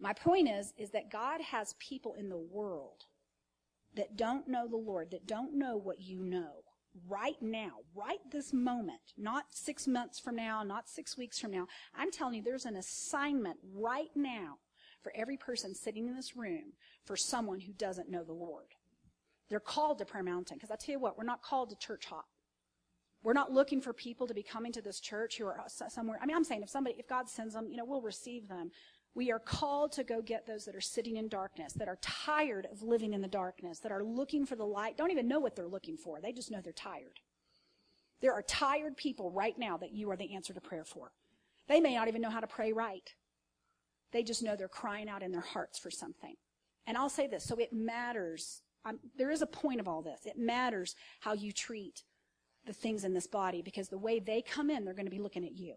My point is, is that God has people in the world that don't know the Lord, that don't know what you know right now, right this moment, not six months from now, not six weeks from now. I'm telling you, there's an assignment right now for every person sitting in this room for someone who doesn't know the Lord. They're called to Prayer Mountain because I tell you what, we're not called to church hop. We're not looking for people to be coming to this church who are somewhere. I mean, I'm saying if somebody, if God sends them, you know, we'll receive them. We are called to go get those that are sitting in darkness, that are tired of living in the darkness, that are looking for the light, don't even know what they're looking for. They just know they're tired. There are tired people right now that you are the answer to prayer for. They may not even know how to pray right. They just know they're crying out in their hearts for something. And I'll say this so it matters. Um, there is a point of all this. It matters how you treat the things in this body because the way they come in, they're going to be looking at you.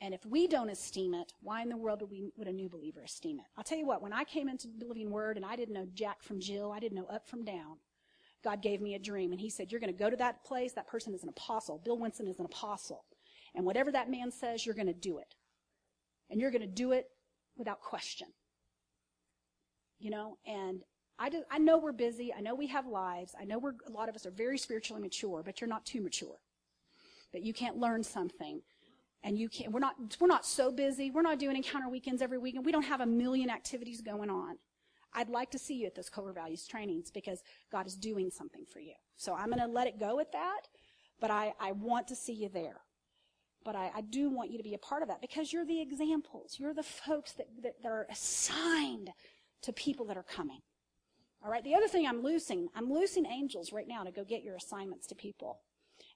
And if we don't esteem it, why in the world would, we, would a new believer esteem it? I'll tell you what, when I came into the Living Word and I didn't know Jack from Jill, I didn't know up from down, God gave me a dream and He said, You're going to go to that place. That person is an apostle. Bill Winston is an apostle. And whatever that man says, you're going to do it. And you're going to do it without question. You know, and I, do, I know we're busy. I know we have lives. I know we're, a lot of us are very spiritually mature, but you're not too mature. That you can't learn something and you can't, we're not, we're not so busy. We're not doing encounter weekends every weekend. We don't have a million activities going on. I'd like to see you at those core values trainings because God is doing something for you. So I'm going to let it go at that, but I, I want to see you there. But I, I do want you to be a part of that because you're the examples. You're the folks that, that, that are assigned to people that are coming. All right. The other thing I'm loosing, I'm loosing angels right now to go get your assignments to people.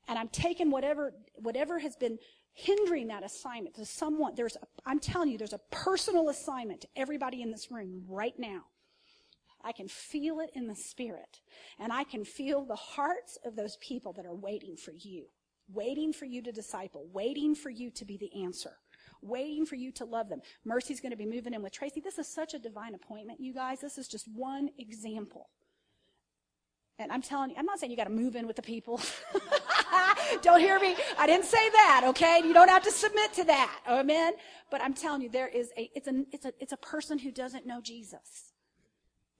And I'm taking whatever, whatever has been hindering that assignment to someone. There's, a, I'm telling you, there's a personal assignment to everybody in this room right now. I can feel it in the spirit. And I can feel the hearts of those people that are waiting for you, waiting for you to disciple, waiting for you to be the answer, waiting for you to love them. Mercy's going to be moving in with Tracy. This is such a divine appointment, you guys. This is just one example. And I'm telling you, I'm not saying you got to move in with the people. don't hear me. I didn't say that, okay? You don't have to submit to that. Amen. But I'm telling you, there is a, it's a, it's a, it's a person who doesn't know Jesus.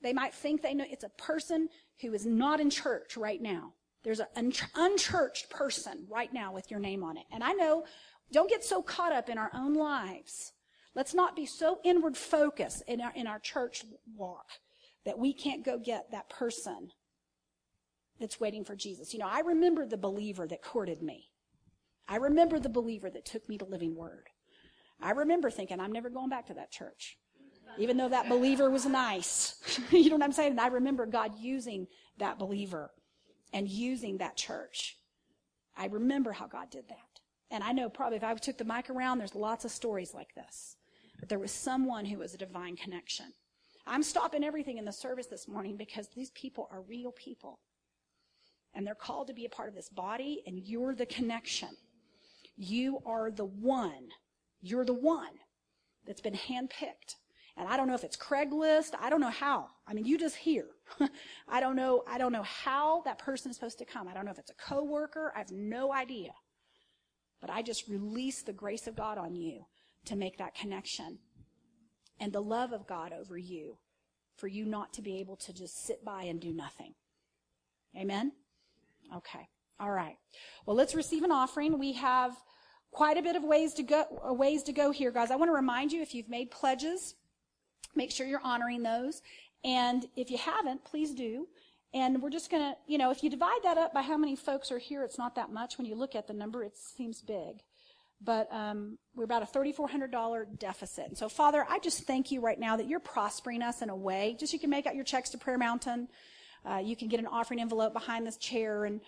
They might think they know, it's a person who is not in church right now. There's an unchurched person right now with your name on it. And I know, don't get so caught up in our own lives. Let's not be so inward focused in our, in our church walk that we can't go get that person that's waiting for Jesus. You know, I remember the believer that courted me. I remember the believer that took me to Living Word. I remember thinking, I'm never going back to that church. Even though that believer was nice. you know what I'm saying? And I remember God using that believer and using that church. I remember how God did that. And I know probably if I took the mic around, there's lots of stories like this. But there was someone who was a divine connection. I'm stopping everything in the service this morning because these people are real people and they're called to be a part of this body, and you're the connection. You are the one. You're the one that's been handpicked. And I don't know if it's Craigslist. I don't know how. I mean, you just hear. I don't know. I don't know how that person is supposed to come. I don't know if it's a coworker. I have no idea. But I just release the grace of God on you to make that connection and the love of God over you for you not to be able to just sit by and do nothing. Amen? Okay. All right. Well, let's receive an offering. We have quite a bit of ways to go, uh, ways to go here, guys. I want to remind you if you've made pledges, make sure you're honoring those. And if you haven't, please do. And we're just going to, you know, if you divide that up by how many folks are here, it's not that much. When you look at the number, it seems big. But um, we're about a $3,400 deficit. And so, Father, I just thank you right now that you're prospering us in a way. Just you can make out your checks to Prayer Mountain. Uh, you can get an offering envelope behind this chair and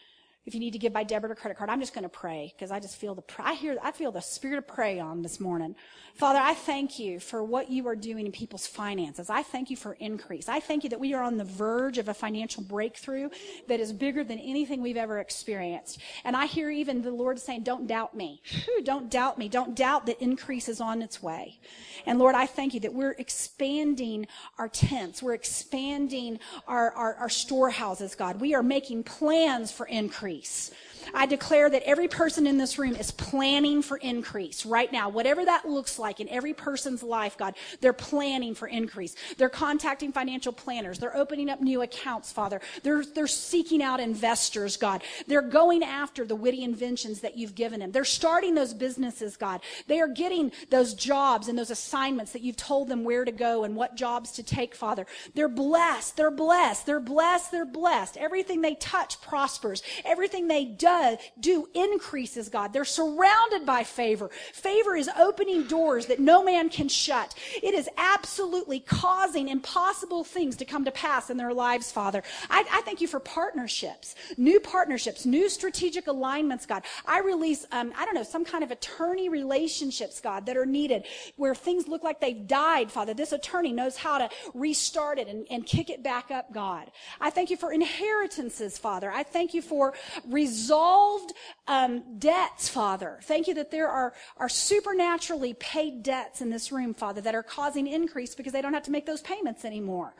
if you need to give by debit or credit card, I'm just going to pray because I just feel the, I hear, I feel the spirit of pray on this morning. Father, I thank you for what you are doing in people's finances. I thank you for increase. I thank you that we are on the verge of a financial breakthrough that is bigger than anything we've ever experienced. And I hear even the Lord saying, don't doubt me. Don't doubt me. Don't doubt that increase is on its way. And Lord, I thank you that we're expanding our tents. We're expanding our, our, our storehouses, God. We are making plans for increase increase. I declare that every person in this room is planning for increase right now. Whatever that looks like in every person's life, God, they're planning for increase. They're contacting financial planners. They're opening up new accounts, Father. They're, they're seeking out investors, God. They're going after the witty inventions that you've given them. They're starting those businesses, God. They are getting those jobs and those assignments that you've told them where to go and what jobs to take, Father. They're blessed. They're blessed. They're blessed. They're blessed. Everything they touch prospers. Everything they do does, do increases, God. They're surrounded by favor. Favor is opening doors that no man can shut. It is absolutely causing impossible things to come to pass in their lives, Father. I, I thank you for partnerships, new partnerships, new strategic alignments, God. I release, um, I don't know, some kind of attorney relationships, God, that are needed where things look like they've died, Father. This attorney knows how to restart it and, and kick it back up, God. I thank you for inheritances, Father. I thank you for resolve resolved um, debts, Father. Thank you that there are, are supernaturally paid debts in this room, Father, that are causing increase because they don't have to make those payments anymore.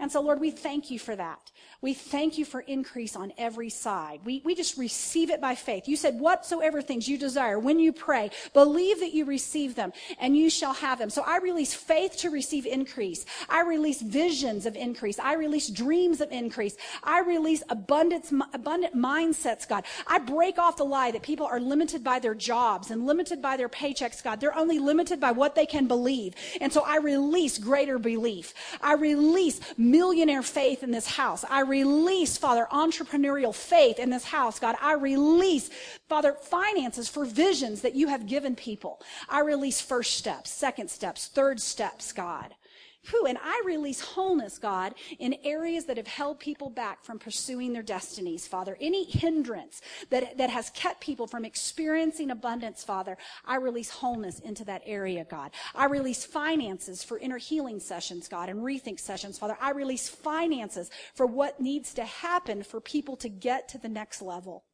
And so, Lord, we thank you for that. We thank you for increase on every side. We, we just receive it by faith. You said, whatsoever things you desire when you pray, believe that you receive them and you shall have them. So I release faith to receive increase. I release visions of increase. I release dreams of increase. I release abundance, abundant mindsets, God. I break off the lie that people are limited by their jobs and limited by their paychecks, God. They're only limited by what they can believe. And so I release greater belief. I release millionaire faith in this house. I release, Father, entrepreneurial faith in this house, God. I release, Father, finances for visions that you have given people. I release first steps, second steps, third steps, God. Whew, and I release wholeness, God, in areas that have held people back from pursuing their destinies, Father. Any hindrance that, that has kept people from experiencing abundance, Father, I release wholeness into that area, God. I release finances for inner healing sessions, God, and rethink sessions, Father. I release finances for what needs to happen for people to get to the next level.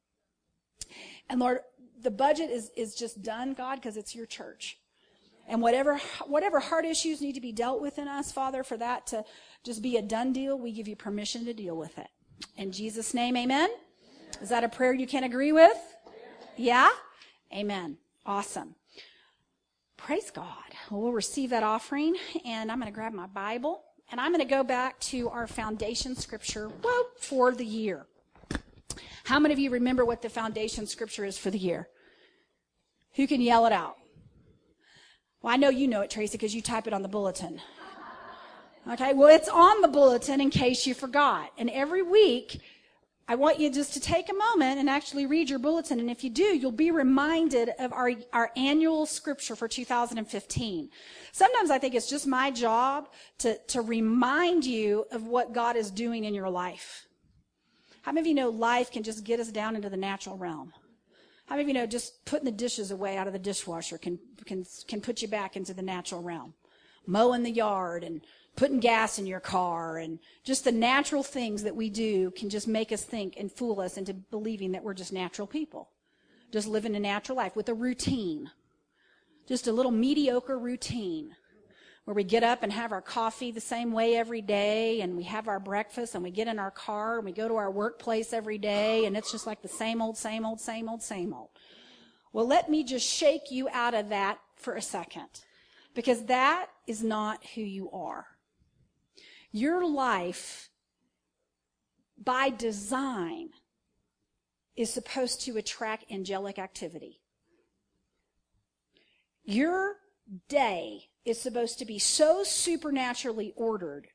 And Lord, the budget is, is just done, God, because it's your church. And whatever, whatever heart issues need to be dealt with in us, Father, for that to just be a done deal, we give you permission to deal with it. In Jesus' name, amen. Is that a prayer you can agree with? Yeah? Amen. Awesome. Praise God. Well, we'll receive that offering, and I'm going to grab my Bible, and I'm going to go back to our foundation scripture well, for the year. How many of you remember what the foundation scripture is for the year? Who can yell it out? Well, I know you know it, Tracy, because you type it on the bulletin. Okay, well, it's on the bulletin in case you forgot. And every week, I want you just to take a moment and actually read your bulletin. And if you do, you'll be reminded of our, our annual scripture for 2015. Sometimes I think it's just my job to, to remind you of what God is doing in your life. How many of you know life can just get us down into the natural realm? How many of you know just putting the dishes away out of the dishwasher can, can, can put you back into the natural realm? Mowing the yard and putting gas in your car and just the natural things that we do can just make us think and fool us into believing that we're just natural people. Just living a natural life with a routine. Just a little mediocre routine where we get up and have our coffee the same way every day and we have our breakfast and we get in our car and we go to our workplace every day and it's just like the same old, same old, same old, same old. Well, let me just shake you out of that for a second because that is not who you are. Your life, by design, is supposed to attract angelic activity. Your day is supposed to be so supernaturally ordered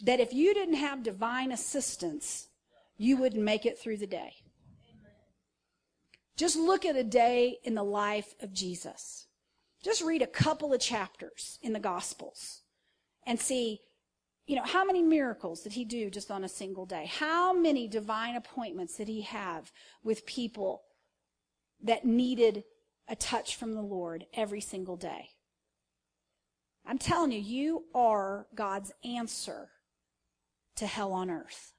that if you didn't have divine assistance, you wouldn't make it through the day. Just look at a day in the life of Jesus. Just read a couple of chapters in the Gospels and see, you know, how many miracles did he do just on a single day? How many divine appointments did he have with people that needed a touch from the Lord every single day? I'm telling you, you are God's answer to hell on earth.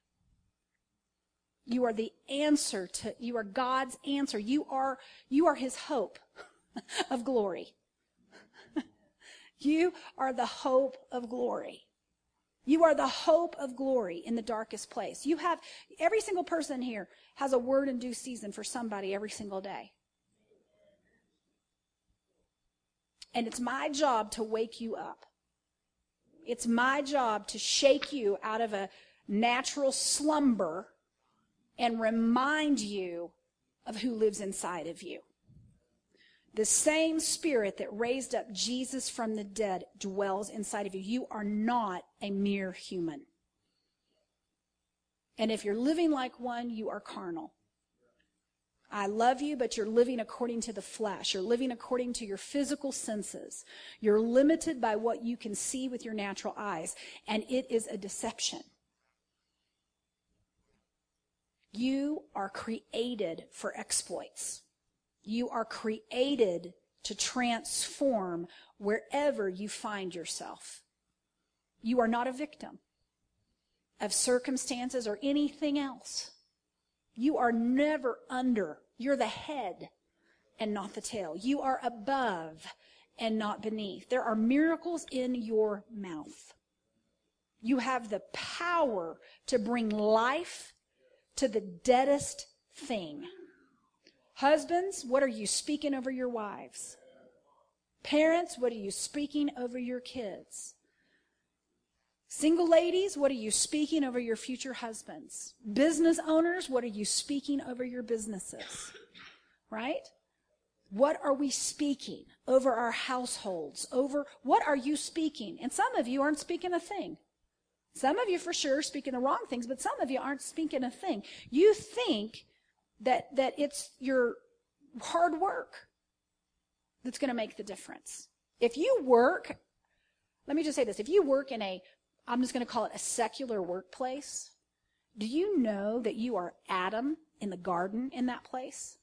You are the answer to, you are God's answer. You are, you are his hope of glory. you are the hope of glory. You are the hope of glory in the darkest place. You have, every single person here has a word in due season for somebody every single day. And it's my job to wake you up. It's my job to shake you out of a natural slumber and remind you of who lives inside of you. The same spirit that raised up Jesus from the dead dwells inside of you. You are not a mere human. And if you're living like one, you are carnal. I love you, but you're living according to the flesh. You're living according to your physical senses. You're limited by what you can see with your natural eyes, and it is a deception. You are created for exploits. You are created to transform wherever you find yourself. You are not a victim of circumstances or anything else. You are never under. You're the head and not the tail. You are above and not beneath. There are miracles in your mouth. You have the power to bring life to the deadest thing. Husbands, what are you speaking over your wives? Parents, what are you speaking over your kids? Single ladies, what are you speaking over your future husbands? Business owners, what are you speaking over your businesses? Right? What are we speaking over our households? Over what are you speaking? And some of you aren't speaking a thing. Some of you for sure are speaking the wrong things, but some of you aren't speaking a thing. You think that, that it's your hard work that's going to make the difference. If you work, let me just say this. If you work in a, I'm just going to call it a secular workplace, do you know that you are Adam in the garden in that place?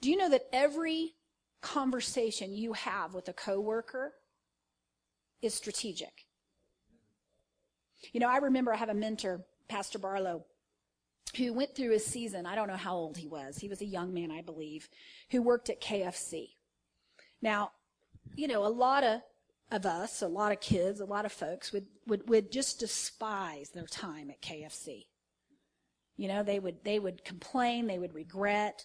Do you know that every conversation you have with a coworker is strategic? You know, I remember I have a mentor, Pastor Barlow, who went through a season. I don't know how old he was. He was a young man, I believe, who worked at KFC. Now, you know, a lot of, of us, a lot of kids, a lot of folks would, would, would just despise their time at KFC. You know, they would, they would complain, they would regret,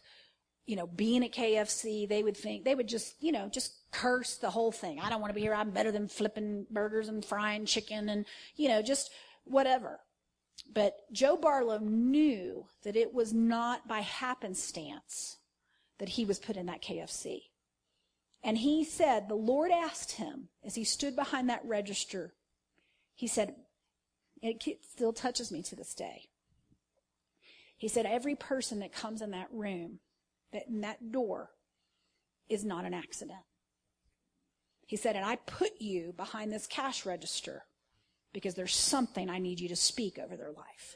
you know, being at KFC, they would think, they would just, you know, just curse the whole thing. I don't want to be here. I'm better than flipping burgers and frying chicken and, you know, just whatever. But Joe Barlow knew that it was not by happenstance that he was put in that KFC. And he said, the Lord asked him as he stood behind that register, he said, it still touches me to this day. He said, every person that comes in that room, that in that door, is not an accident. He said, and I put you behind this cash register because there's something I need you to speak over their life.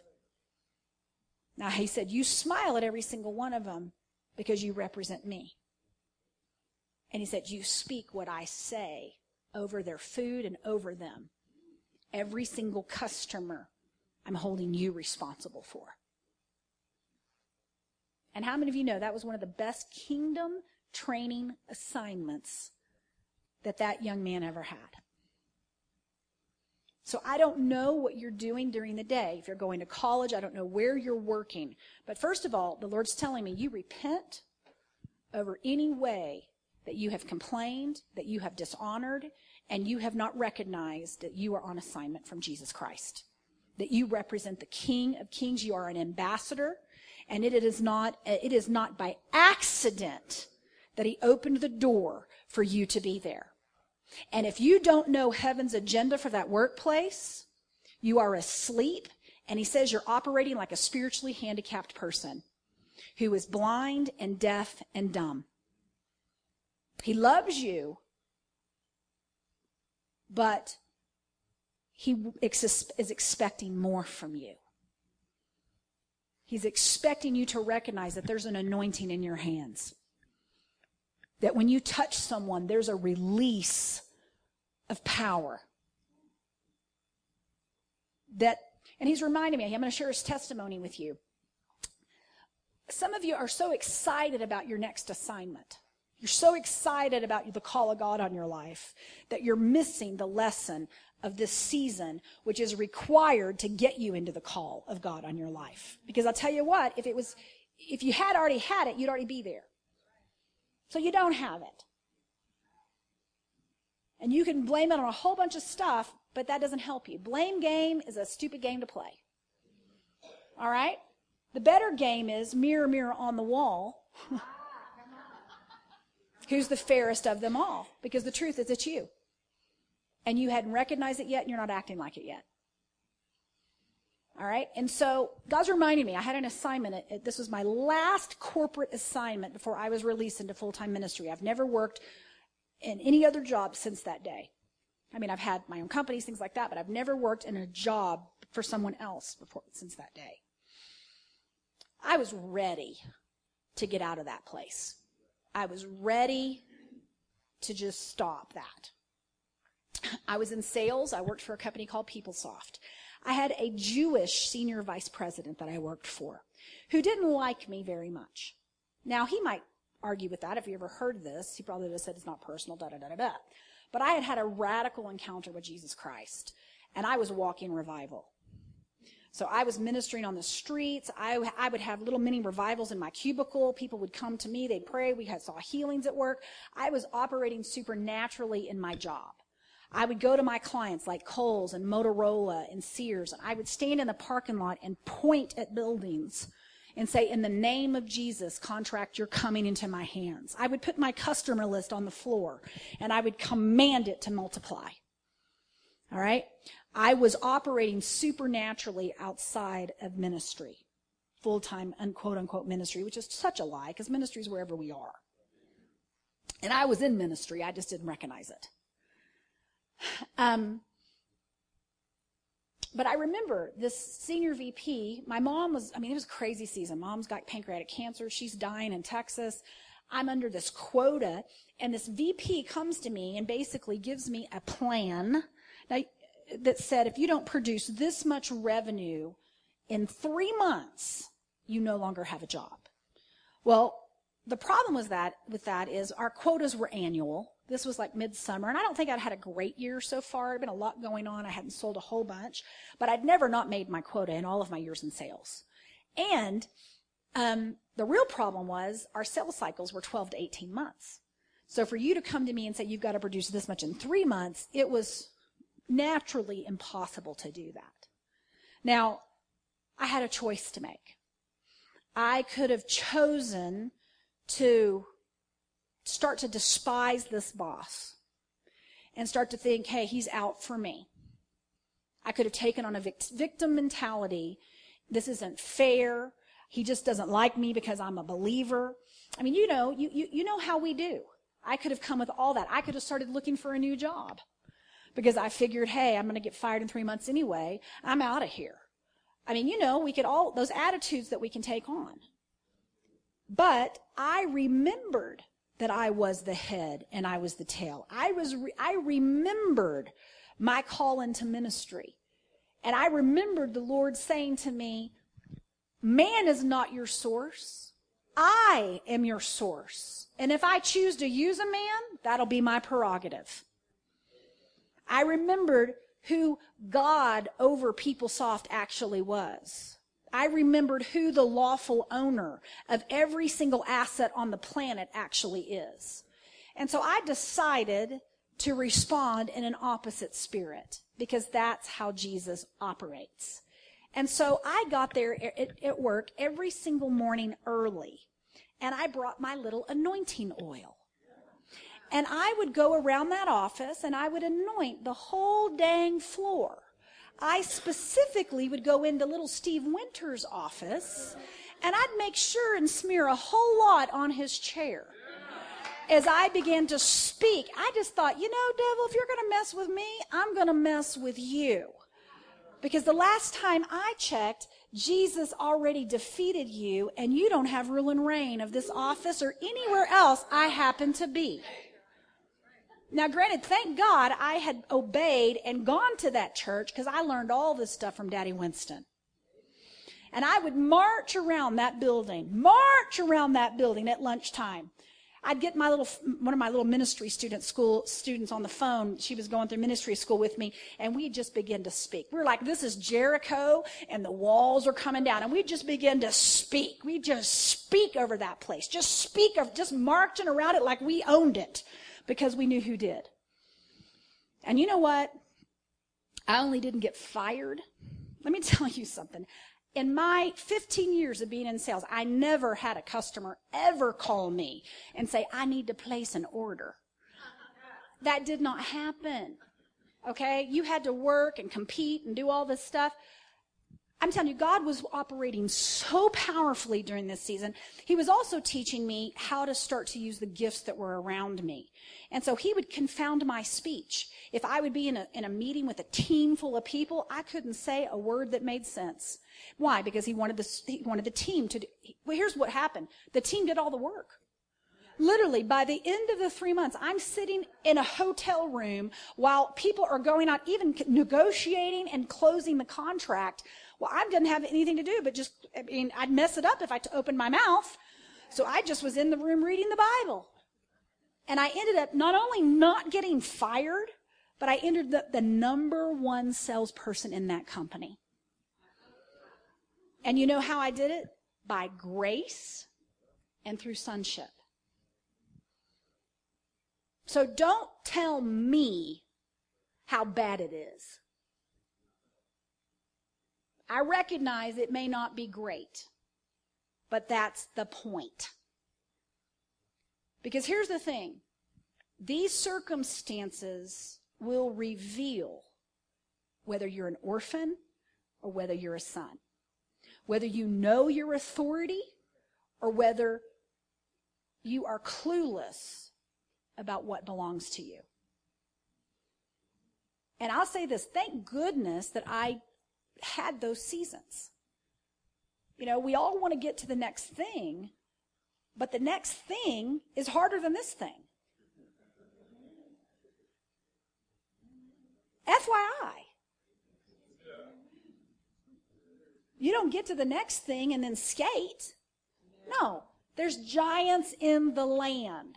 Now, he said, you smile at every single one of them because you represent me. And he said, you speak what I say over their food and over them. Every single customer, I'm holding you responsible for. And how many of you know that was one of the best kingdom training assignments that that young man ever had. So I don't know what you're doing during the day. If you're going to college, I don't know where you're working. But first of all, the Lord's telling me you repent over any way that you have complained, that you have dishonored, and you have not recognized that you are on assignment from Jesus Christ. That you represent the King of Kings. You are an ambassador, and it is not, it is not by accident that he opened the door for you to be there. And if you don't know heaven's agenda for that workplace, you are asleep. And he says you're operating like a spiritually handicapped person who is blind and deaf and dumb. He loves you, but he is expecting more from you. He's expecting you to recognize that there's an anointing in your hands. That when you touch someone, there's a release of power. That, and he's reminding me, I'm going to share his testimony with you. Some of you are so excited about your next assignment. You're so excited about the call of God on your life that you're missing the lesson of this season, which is required to get you into the call of God on your life. Because I'll tell you what, if it was, if you had already had it, you'd already be there. So you don't have it. And you can blame it on a whole bunch of stuff, but that doesn't help you. Blame game is a stupid game to play. All right? The better game is mirror, mirror on the wall. Who's the fairest of them all? Because the truth is, it's you. And you hadn't recognized it yet, and you're not acting like it yet. All right? And so God's reminding me, I had an assignment. This was my last corporate assignment before I was released into full time ministry. I've never worked in any other job since that day. I mean, I've had my own companies, things like that, but I've never worked in a job for someone else before since that day. I was ready to get out of that place. I was ready to just stop that. I was in sales. I worked for a company called PeopleSoft. I had a Jewish senior vice president that I worked for who didn't like me very much. Now, he might argue with that. If you ever heard this, he probably would have said it's not personal, da da da da da. But I had had a radical encounter with Jesus Christ, and I was walking revival. So I was ministering on the streets. I, I would have little mini revivals in my cubicle. People would come to me. They'd pray. We had, saw healings at work. I was operating supernaturally in my job. I would go to my clients like Kohl's and Motorola and Sears, and I would stand in the parking lot and point at buildings and say, In the name of Jesus, contract, you're coming into my hands. I would put my customer list on the floor and I would command it to multiply. All right? I was operating supernaturally outside of ministry, full time, unquote unquote ministry, which is such a lie because ministry is wherever we are. And I was in ministry, I just didn't recognize it. Um, but I remember this senior VP, my mom was, I mean, it was crazy season. Mom's got pancreatic cancer. She's dying in Texas. I'm under this quota. And this VP comes to me and basically gives me a plan that said, if you don't produce this much revenue in three months, you no longer have a job. Well, the problem was that with that is our quotas were annual. This was like midsummer, and I don't think I'd had a great year so far. There'd been a lot going on. I hadn't sold a whole bunch, but I'd never not made my quota in all of my years in sales. And um, the real problem was our sales cycles were 12 to 18 months. So for you to come to me and say you've got to produce this much in three months, it was naturally impossible to do that. Now, I had a choice to make. I could have chosen to start to despise this boss and start to think, hey, he's out for me. I could have taken on a victim mentality. This isn't fair. He just doesn't like me because I'm a believer. I mean, you know, you, you, you know how we do. I could have come with all that. I could have started looking for a new job because I figured, hey, I'm going to get fired in three months anyway. I'm out of here. I mean, you know, we could all, those attitudes that we can take on. But I remembered that I was the head and I was the tail. I was, re- I remembered my call into ministry. And I remembered the Lord saying to me, man is not your source. I am your source. And if I choose to use a man, that'll be my prerogative. I remembered who God over PeopleSoft actually was. I remembered who the lawful owner of every single asset on the planet actually is. And so I decided to respond in an opposite spirit because that's how Jesus operates. And so I got there at, at work every single morning early and I brought my little anointing oil. And I would go around that office and I would anoint the whole dang floor. I specifically would go into little Steve Winter's office and I'd make sure and smear a whole lot on his chair. As I began to speak, I just thought, you know, devil, if you're going to mess with me, I'm going to mess with you. Because the last time I checked, Jesus already defeated you and you don't have rule and reign of this office or anywhere else I happen to be. Now, granted, thank God I had obeyed and gone to that church because I learned all this stuff from Daddy Winston. And I would march around that building, march around that building at lunchtime. I'd get my little, one of my little ministry student school students on the phone. She was going through ministry school with me and we just begin to speak. We are like, this is Jericho and the walls are coming down and we just begin to speak. We just speak over that place. Just speak of, just marching around it like we owned it because we knew who did. And you know what? I only didn't get fired. Let me tell you something. In my 15 years of being in sales, I never had a customer ever call me and say, I need to place an order. That did not happen. Okay? You had to work and compete and do all this stuff. I'm telling you, God was operating so powerfully during this season. He was also teaching me how to start to use the gifts that were around me. And so he would confound my speech. If I would be in a, in a meeting with a team full of people, I couldn't say a word that made sense. Why? Because he wanted the, he wanted the team to do, well, here's what happened. The team did all the work. Literally, by the end of the three months, I'm sitting in a hotel room while people are going out, even negotiating and closing the contract. Well, I didn't have anything to do but just, I mean, I'd mess it up if I t- opened my mouth. So I just was in the room reading the Bible. And I ended up not only not getting fired, but I entered the, the number one salesperson in that company. And you know how I did it? By grace and through sonship. So don't tell me how bad it is. I recognize it may not be great, but that's the point. Because here's the thing these circumstances will reveal whether you're an orphan or whether you're a son whether you know your authority or whether you are clueless about what belongs to you. And I'll say this thank goodness that I had those seasons. You know, we all want to get to the next thing, but the next thing is harder than this thing. FYI. You don't get to the next thing and then skate. No, there's giants in the land.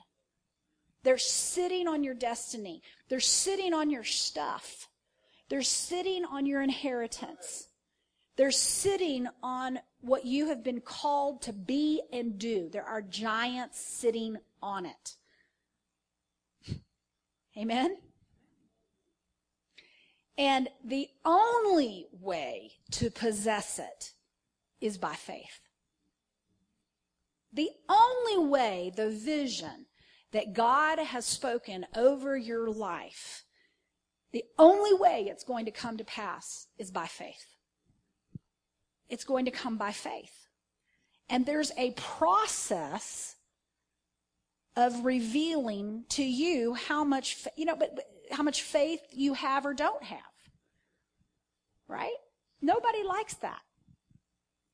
They're sitting on your destiny. They're sitting on your stuff. They're sitting on your inheritance. They're sitting on what you have been called to be and do. There are giants sitting on it. Amen? And the only way to possess it is by faith. The only way the vision that God has spoken over your life, the only way it's going to come to pass is by faith. It's going to come by faith. And there's a process of revealing to you how much, you know, but, but how much faith you have or don't have. Right? Nobody likes that.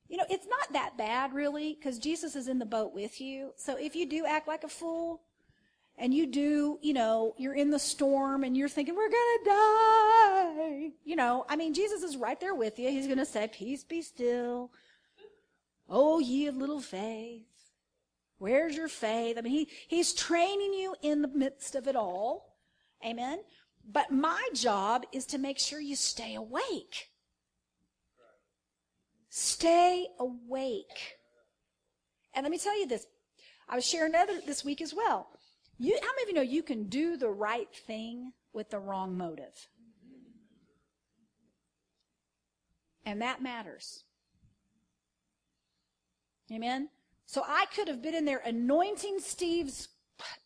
You know, it's not that bad really because Jesus is in the boat with you. So if you do act like a fool and you do, you know, you're in the storm and you're thinking, we're going to die. You know, I mean, Jesus is right there with you. He's going to say, peace be still. Oh, ye of little faith. Where's your faith? I mean, he, he's training you in the midst of it all. Amen. But my job is to make sure you stay awake. Stay awake. And let me tell you this. I was sharing another this week as well. You, how many of you know you can do the right thing with the wrong motive? And that matters. Amen. So I could have been in there anointing Steve's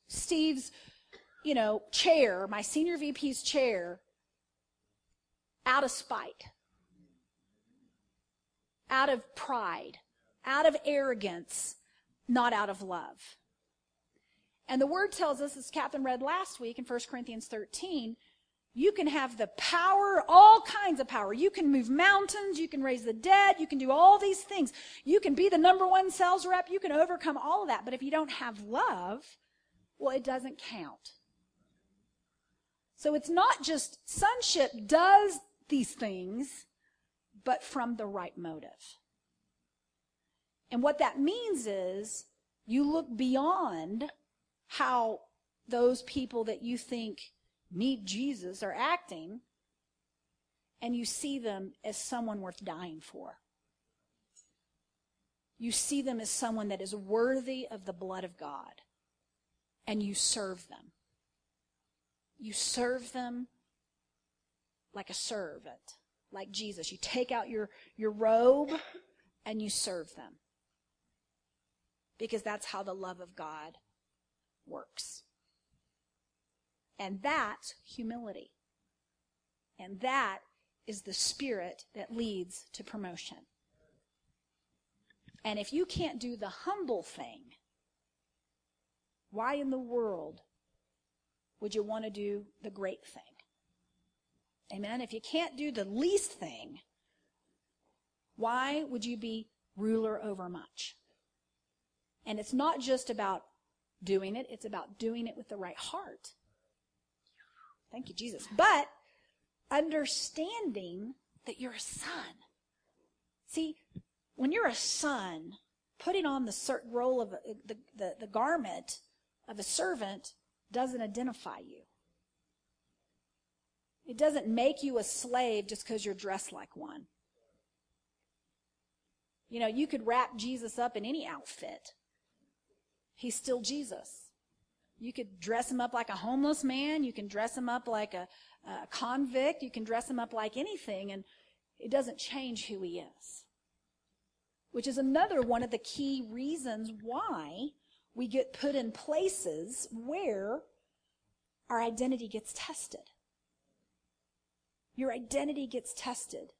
Steve's you know, chair, my senior VP's chair, out of spite, out of pride, out of arrogance, not out of love. And the word tells us, as Catherine read last week in 1 Corinthians 13, you can have the power, all kinds of power. You can move mountains. You can raise the dead. You can do all these things. You can be the number one sales rep. You can overcome all of that. But if you don't have love, well, it doesn't count. So it's not just sonship does these things, but from the right motive. And what that means is you look beyond how those people that you think need Jesus are acting, and you see them as someone worth dying for. You see them as someone that is worthy of the blood of God, and you serve them. You serve them like a servant, like Jesus. You take out your, your robe and you serve them. Because that's how the love of God works. And that's humility. And that is the spirit that leads to promotion. And if you can't do the humble thing, why in the world would you want to do the great thing? Amen. If you can't do the least thing, why would you be ruler over much? And it's not just about doing it, it's about doing it with the right heart. Thank you, Jesus. But understanding that you're a son. See, when you're a son, putting on the certain role of the, the, the garment of a servant doesn't identify you. It doesn't make you a slave just because you're dressed like one. You know, you could wrap Jesus up in any outfit. He's still Jesus. You could dress him up like a homeless man. You can dress him up like a, a convict. You can dress him up like anything, and it doesn't change who he is. Which is another one of the key reasons why we get put in places where our identity gets tested. Your identity gets tested.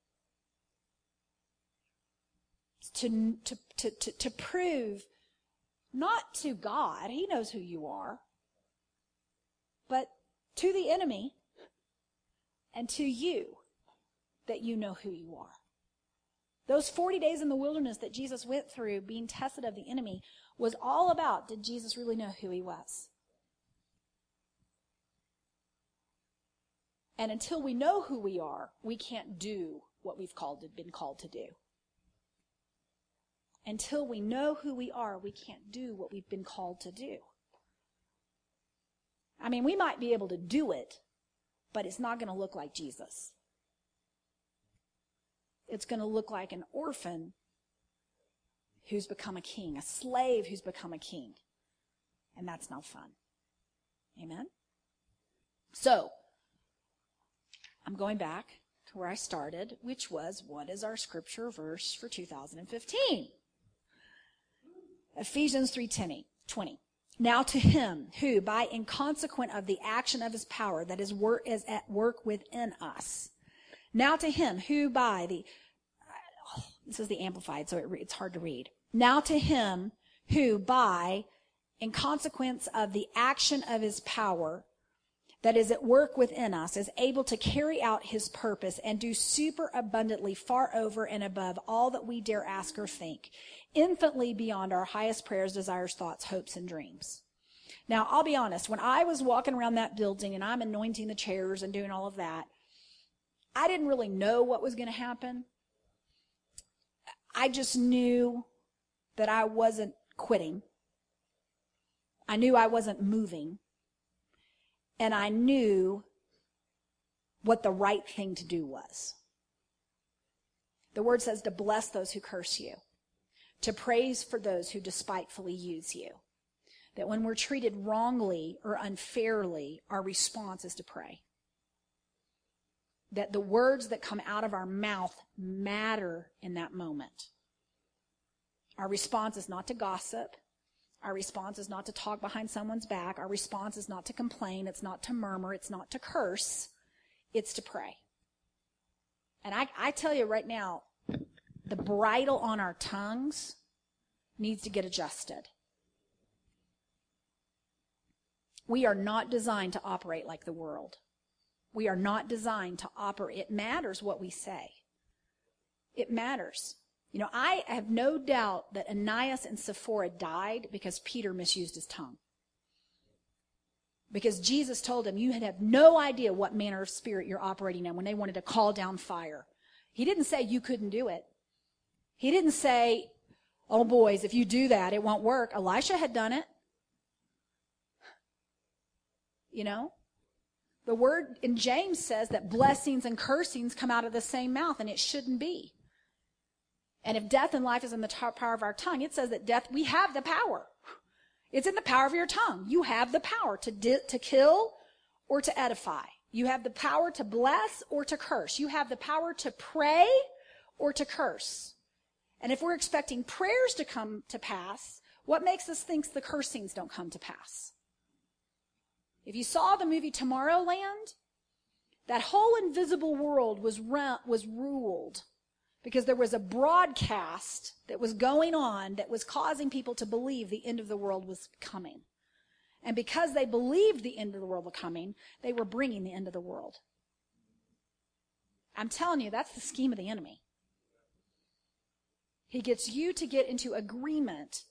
To, to, to, to, to prove not to God, He knows who you are, but to the enemy and to you that you know who you are. Those 40 days in the wilderness that Jesus went through being tested of the enemy was all about did Jesus really know who he was? And until we know who we are, we can't do what we've called been called to do. Until we know who we are, we can't do what we've been called to do. I mean, we might be able to do it, but it's not going to look like Jesus. It's going to look like an orphan who's become a king, a slave who's become a king. And that's not fun. Amen? So, I'm going back to where I started, which was what is our scripture verse for 2015? Ephesians 3:20. 20. Now to him who, by inconsequent of the action of his power that is, work, is at work within us. Now to him who by the, this is the amplified, so it, it's hard to read. Now to him who by, in consequence of the action of his power that is at work within us, is able to carry out his purpose and do super abundantly far over and above all that we dare ask or think infinitely beyond our highest prayers, desires, thoughts, hopes, and dreams. Now, I'll be honest, when I was walking around that building and I'm anointing the chairs and doing all of that, I didn't really know what was going to happen. I just knew that I wasn't quitting. I knew I wasn't moving. And I knew what the right thing to do was. The word says to bless those who curse you to praise for those who despitefully use you. That when we're treated wrongly or unfairly, our response is to pray. That the words that come out of our mouth matter in that moment. Our response is not to gossip. Our response is not to talk behind someone's back. Our response is not to complain. It's not to murmur. It's not to curse. It's to pray. And I, I tell you right now, the bridle on our tongues needs to get adjusted. We are not designed to operate like the world. We are not designed to operate. It matters what we say. It matters. You know, I have no doubt that Ananias and Sapphira died because Peter misused his tongue. Because Jesus told him, you have no idea what manner of spirit you're operating in when they wanted to call down fire. He didn't say you couldn't do it. He didn't say, oh boys, if you do that, it won't work. Elisha had done it. You know? The word in James says that blessings and cursings come out of the same mouth, and it shouldn't be. And if death and life is in the power of our tongue, it says that death, we have the power. It's in the power of your tongue. You have the power to, di- to kill or to edify. You have the power to bless or to curse. You have the power to pray or to curse. And if we're expecting prayers to come to pass, what makes us think the cursings don't come to pass? If you saw the movie Tomorrowland, that whole invisible world was, was ruled because there was a broadcast that was going on that was causing people to believe the end of the world was coming. And because they believed the end of the world was coming, they were bringing the end of the world. I'm telling you, that's the scheme of the enemy. He gets you to get into agreement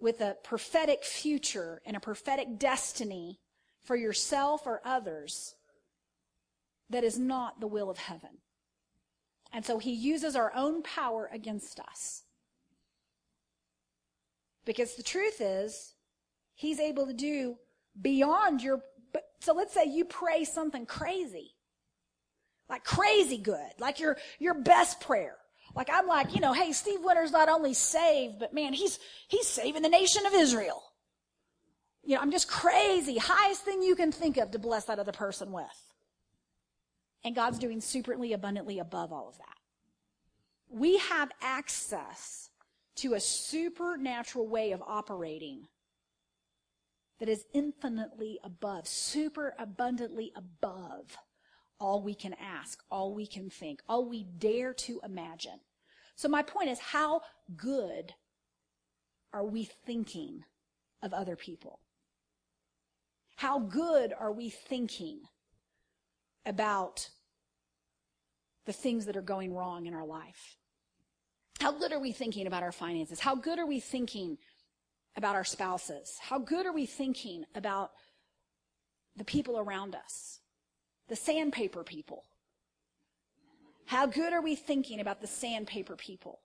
with a prophetic future and a prophetic destiny for yourself or others that is not the will of heaven. And so he uses our own power against us. Because the truth is, he's able to do beyond your. So let's say you pray something crazy. Like crazy good. Like your, your best prayer. Like I'm like, you know, hey, Steve Winter's not only saved, but man, he's, he's saving the nation of Israel. You know, I'm just crazy. Highest thing you can think of to bless that other person with. And God's doing superly abundantly above all of that. We have access to a supernatural way of operating that is infinitely above, super abundantly above all we can ask, all we can think, all we dare to imagine. So my point is, how good are we thinking of other people? How good are we thinking about the things that are going wrong in our life? How good are we thinking about our finances? How good are we thinking about our spouses? How good are we thinking about the people around us? The sandpaper people. How good are we thinking about the sandpaper people?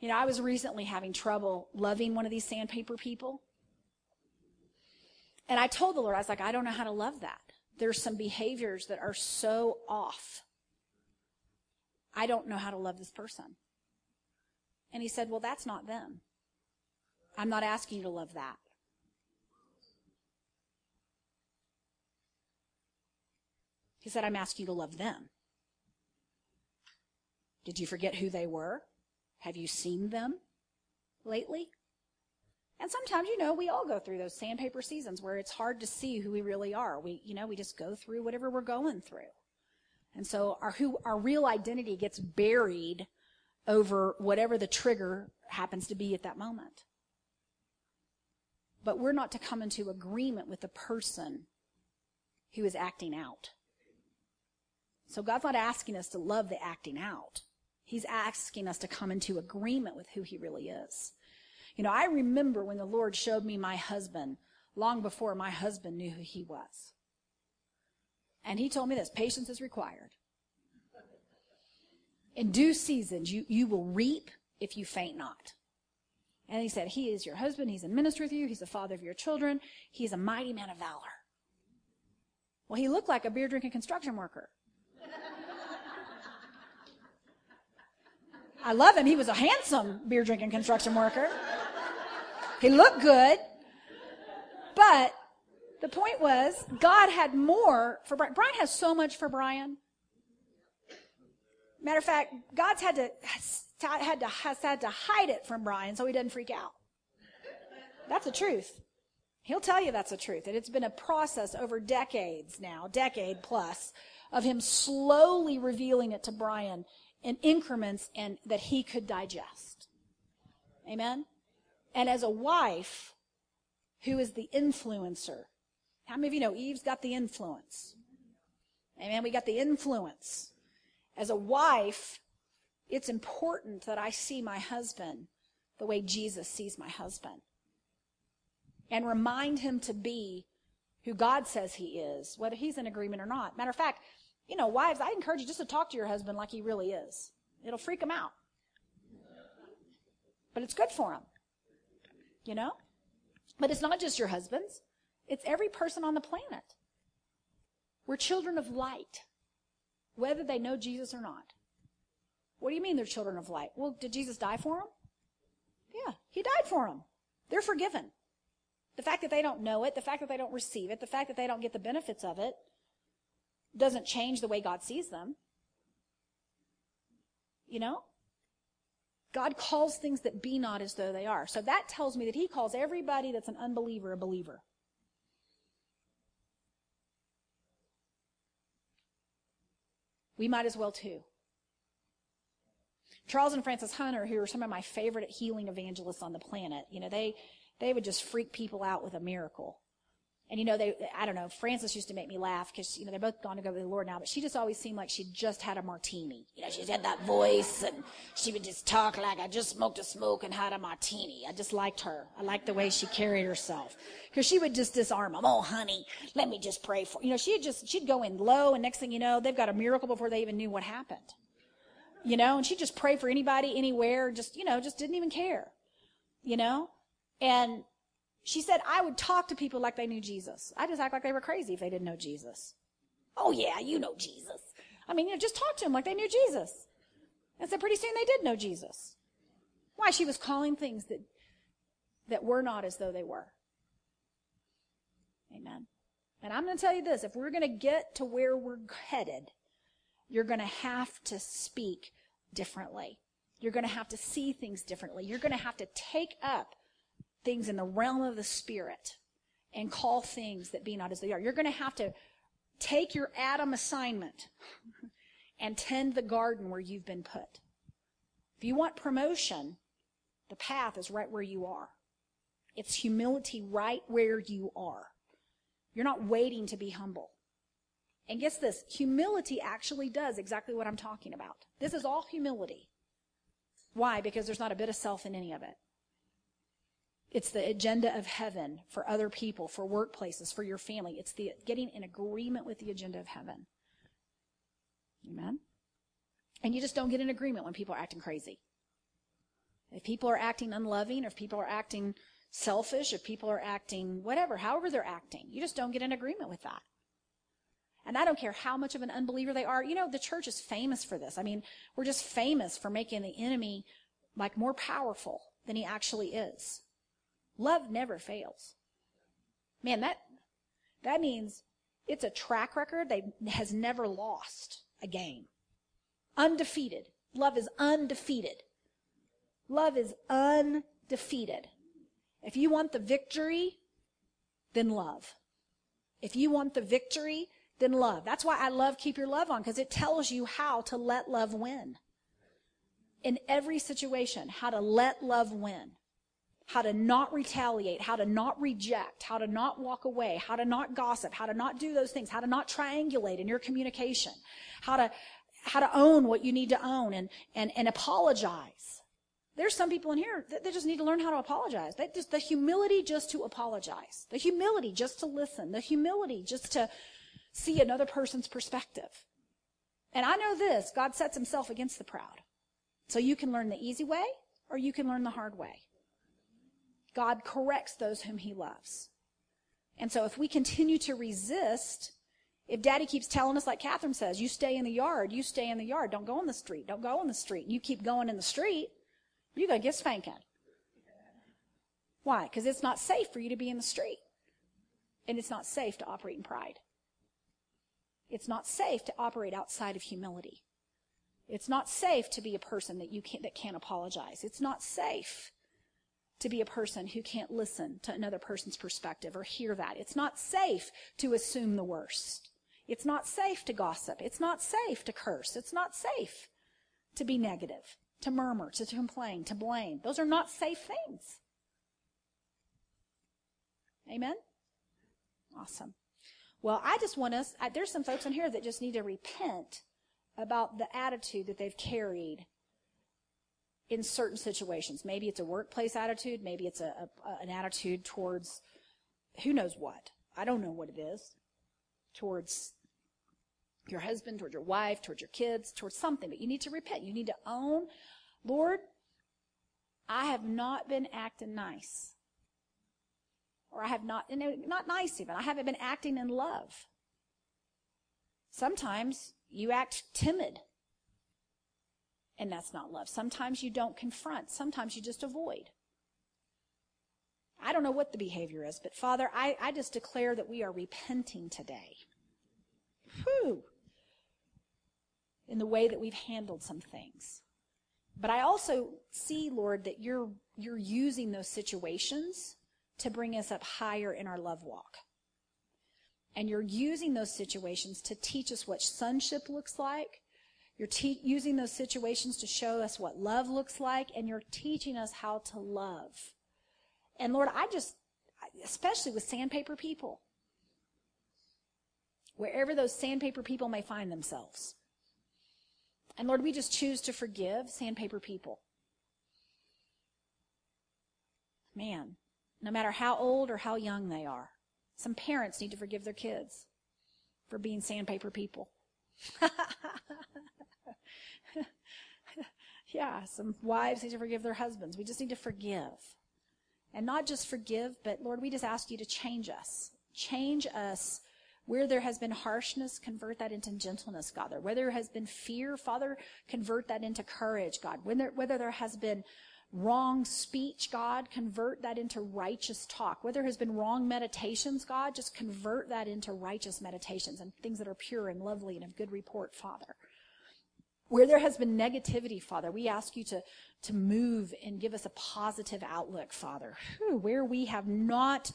You know, I was recently having trouble loving one of these sandpaper people. And I told the Lord, I was like, I don't know how to love that. There's some behaviors that are so off. I don't know how to love this person. And he said, Well, that's not them. I'm not asking you to love that. He said, I'm asking you to love them. Did you forget who they were? Have you seen them lately? And sometimes, you know, we all go through those sandpaper seasons where it's hard to see who we really are. We, you know, we just go through whatever we're going through. And so our who our real identity gets buried over whatever the trigger happens to be at that moment. But we're not to come into agreement with the person who is acting out. So God's not asking us to love the acting out. He's asking us to come into agreement with who he really is. You know, I remember when the Lord showed me my husband long before my husband knew who he was. And he told me this patience is required. In due seasons, you, you will reap if you faint not. And he said, He is your husband. He's in ministry with you. He's the father of your children. He's a mighty man of valor. Well, he looked like a beer drinking construction worker. I love him. He was a handsome beer drinking construction worker. He looked good. But the point was, God had more for Brian. Brian has so much for Brian. Matter of fact, God's had to, had to, has had to hide it from Brian so he doesn't freak out. That's the truth. He'll tell you that's the truth. And it's been a process over decades now, decade plus, of him slowly revealing it to Brian in increments and that he could digest. Amen? And as a wife who is the influencer, how many of you know Eve's got the influence? Amen. We got the influence. As a wife, it's important that I see my husband the way Jesus sees my husband and remind him to be who God says he is, whether he's in agreement or not. Matter of fact, you know, wives, I encourage you just to talk to your husband like he really is. It'll freak him out. But it's good for him. You know? But it's not just your husbands. It's every person on the planet. We're children of light, whether they know Jesus or not. What do you mean they're children of light? Well, did Jesus die for them? Yeah, he died for them. They're forgiven. The fact that they don't know it, the fact that they don't receive it, the fact that they don't get the benefits of it doesn't change the way God sees them. You know? God calls things that be not as though they are. So that tells me that he calls everybody that's an unbeliever a believer. We might as well too. Charles and Frances Hunter, who are some of my favorite healing evangelists on the planet, you know, they, they would just freak people out with a miracle. And you know, they, I don't know, Frances used to make me laugh because, you know, they're both gone to go with the Lord now, but she just always seemed like she just had a martini. You know, she had that voice and she would just talk like I just smoked a smoke and had a martini. I just liked her. I liked the way she carried herself because she would just disarm them. Oh, honey, let me just pray for, you know, she'd just, she'd go in low and next thing you know, they've got a miracle before they even knew what happened. You know, and she'd just pray for anybody, anywhere, just, you know, just didn't even care. You know? And she said, I would talk to people like they knew Jesus. I just act like they were crazy if they didn't know Jesus. Oh, yeah, you know Jesus. I mean, you know, just talk to them like they knew Jesus. And so pretty soon they did know Jesus. Why? She was calling things that, that were not as though they were. Amen. And I'm going to tell you this if we're going to get to where we're headed, you're going to have to speak differently. You're going to have to see things differently. You're going to have to take up things in the realm of the spirit and call things that be not as they are. You're going to have to take your Adam assignment and tend the garden where you've been put. If you want promotion, the path is right where you are. It's humility right where you are. You're not waiting to be humble. And guess this humility actually does exactly what I'm talking about. This is all humility. Why? Because there's not a bit of self in any of it. It's the agenda of heaven for other people, for workplaces, for your family. It's the getting in agreement with the agenda of heaven. Amen? And you just don't get in agreement when people are acting crazy. If people are acting unloving, or if people are acting selfish, if people are acting whatever, however they're acting, you just don't get in agreement with that. And I don't care how much of an unbeliever they are. You know, the church is famous for this. I mean, we're just famous for making the enemy like more powerful than he actually is. Love never fails. Man, that, that means it's a track record that has never lost a game. Undefeated. Love is undefeated. Love is undefeated. If you want the victory, then love. If you want the victory, then love. That's why I love Keep Your Love On, because it tells you how to let love win. In every situation, how to let love win how to not retaliate, how to not reject, how to not walk away, how to not gossip, how to not do those things, how to not triangulate in your communication, how to, how to own what you need to own and, and, and apologize. There's some people in here that they just need to learn how to apologize. They just, the humility just to apologize. The humility just to listen. The humility just to see another person's perspective. And I know this, God sets himself against the proud. So you can learn the easy way or you can learn the hard way. God corrects those whom he loves. And so if we continue to resist, if daddy keeps telling us, like Catherine says, you stay in the yard, you stay in the yard, don't go in the street, don't go in the street, and you keep going in the street, you're going to get spanking. Why? Because it's not safe for you to be in the street. And it's not safe to operate in pride. It's not safe to operate outside of humility. It's not safe to be a person that you can't, that can't apologize. It's not safe to be a person who can't listen to another person's perspective or hear that. It's not safe to assume the worst. It's not safe to gossip. It's not safe to curse. It's not safe to be negative, to murmur, to complain, to blame. Those are not safe things. Amen? Awesome. Well, I just want us, I, there's some folks in here that just need to repent about the attitude that they've carried in certain situations. Maybe it's a workplace attitude. Maybe it's a, a, an attitude towards who knows what. I don't know what it is. Towards your husband, towards your wife, towards your kids, towards something. But you need to repent. You need to own, Lord, I have not been acting nice. Or I have not, uh, not nice even, I haven't been acting in love. Sometimes you act timid. And that's not love. Sometimes you don't confront. Sometimes you just avoid. I don't know what the behavior is, but Father, I, I just declare that we are repenting today. Whew. In the way that we've handled some things. But I also see, Lord, that you're, you're using those situations to bring us up higher in our love walk. And you're using those situations to teach us what sonship looks like. You're te- using those situations to show us what love looks like, and you're teaching us how to love. And Lord, I just, especially with sandpaper people, wherever those sandpaper people may find themselves. And Lord, we just choose to forgive sandpaper people. Man, no matter how old or how young they are. Some parents need to forgive their kids for being sandpaper people. yeah, some wives need to forgive their husbands. We just need to forgive. And not just forgive, but Lord, we just ask you to change us. Change us where there has been harshness, convert that into gentleness, God. Where there has been fear, Father, convert that into courage, God. When there, whether there has been wrong speech, God, convert that into righteous talk. Whether there has been wrong meditations, God, just convert that into righteous meditations and things that are pure and lovely and of good report, Father. Where there has been negativity, Father, we ask you to, to move and give us a positive outlook, Father. Where we have not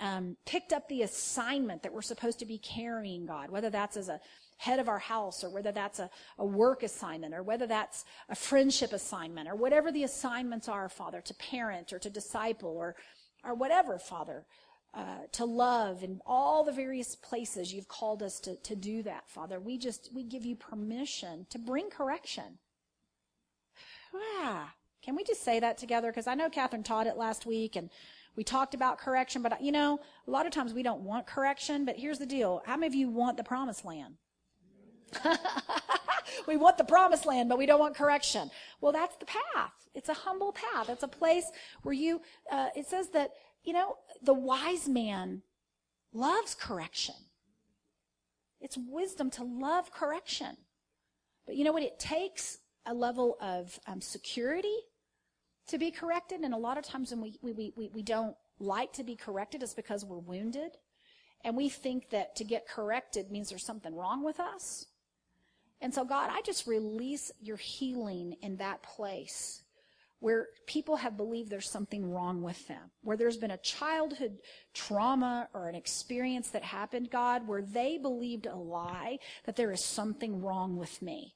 um, picked up the assignment that we're supposed to be carrying, God, whether that's as a head of our house or whether that's a, a work assignment or whether that's a friendship assignment or whatever the assignments are, Father, to parent or to disciple or, or whatever, Father, uh, to love in all the various places you've called us to, to do that, Father. We just, we give you permission to bring correction. Ah, can we just say that together? Because I know Catherine taught it last week and we talked about correction, but you know, a lot of times we don't want correction, but here's the deal. How many of you want the promised land? we want the promised land, but we don't want correction. Well, that's the path. It's a humble path. It's a place where you, uh, it says that, you know, the wise man loves correction. It's wisdom to love correction. But you know what? It takes a level of um, security to be corrected. And a lot of times when we, we, we, we don't like to be corrected, it's because we're wounded. And we think that to get corrected means there's something wrong with us. And so, God, I just release your healing in that place where people have believed there's something wrong with them, where there's been a childhood trauma or an experience that happened, God, where they believed a lie that there is something wrong with me.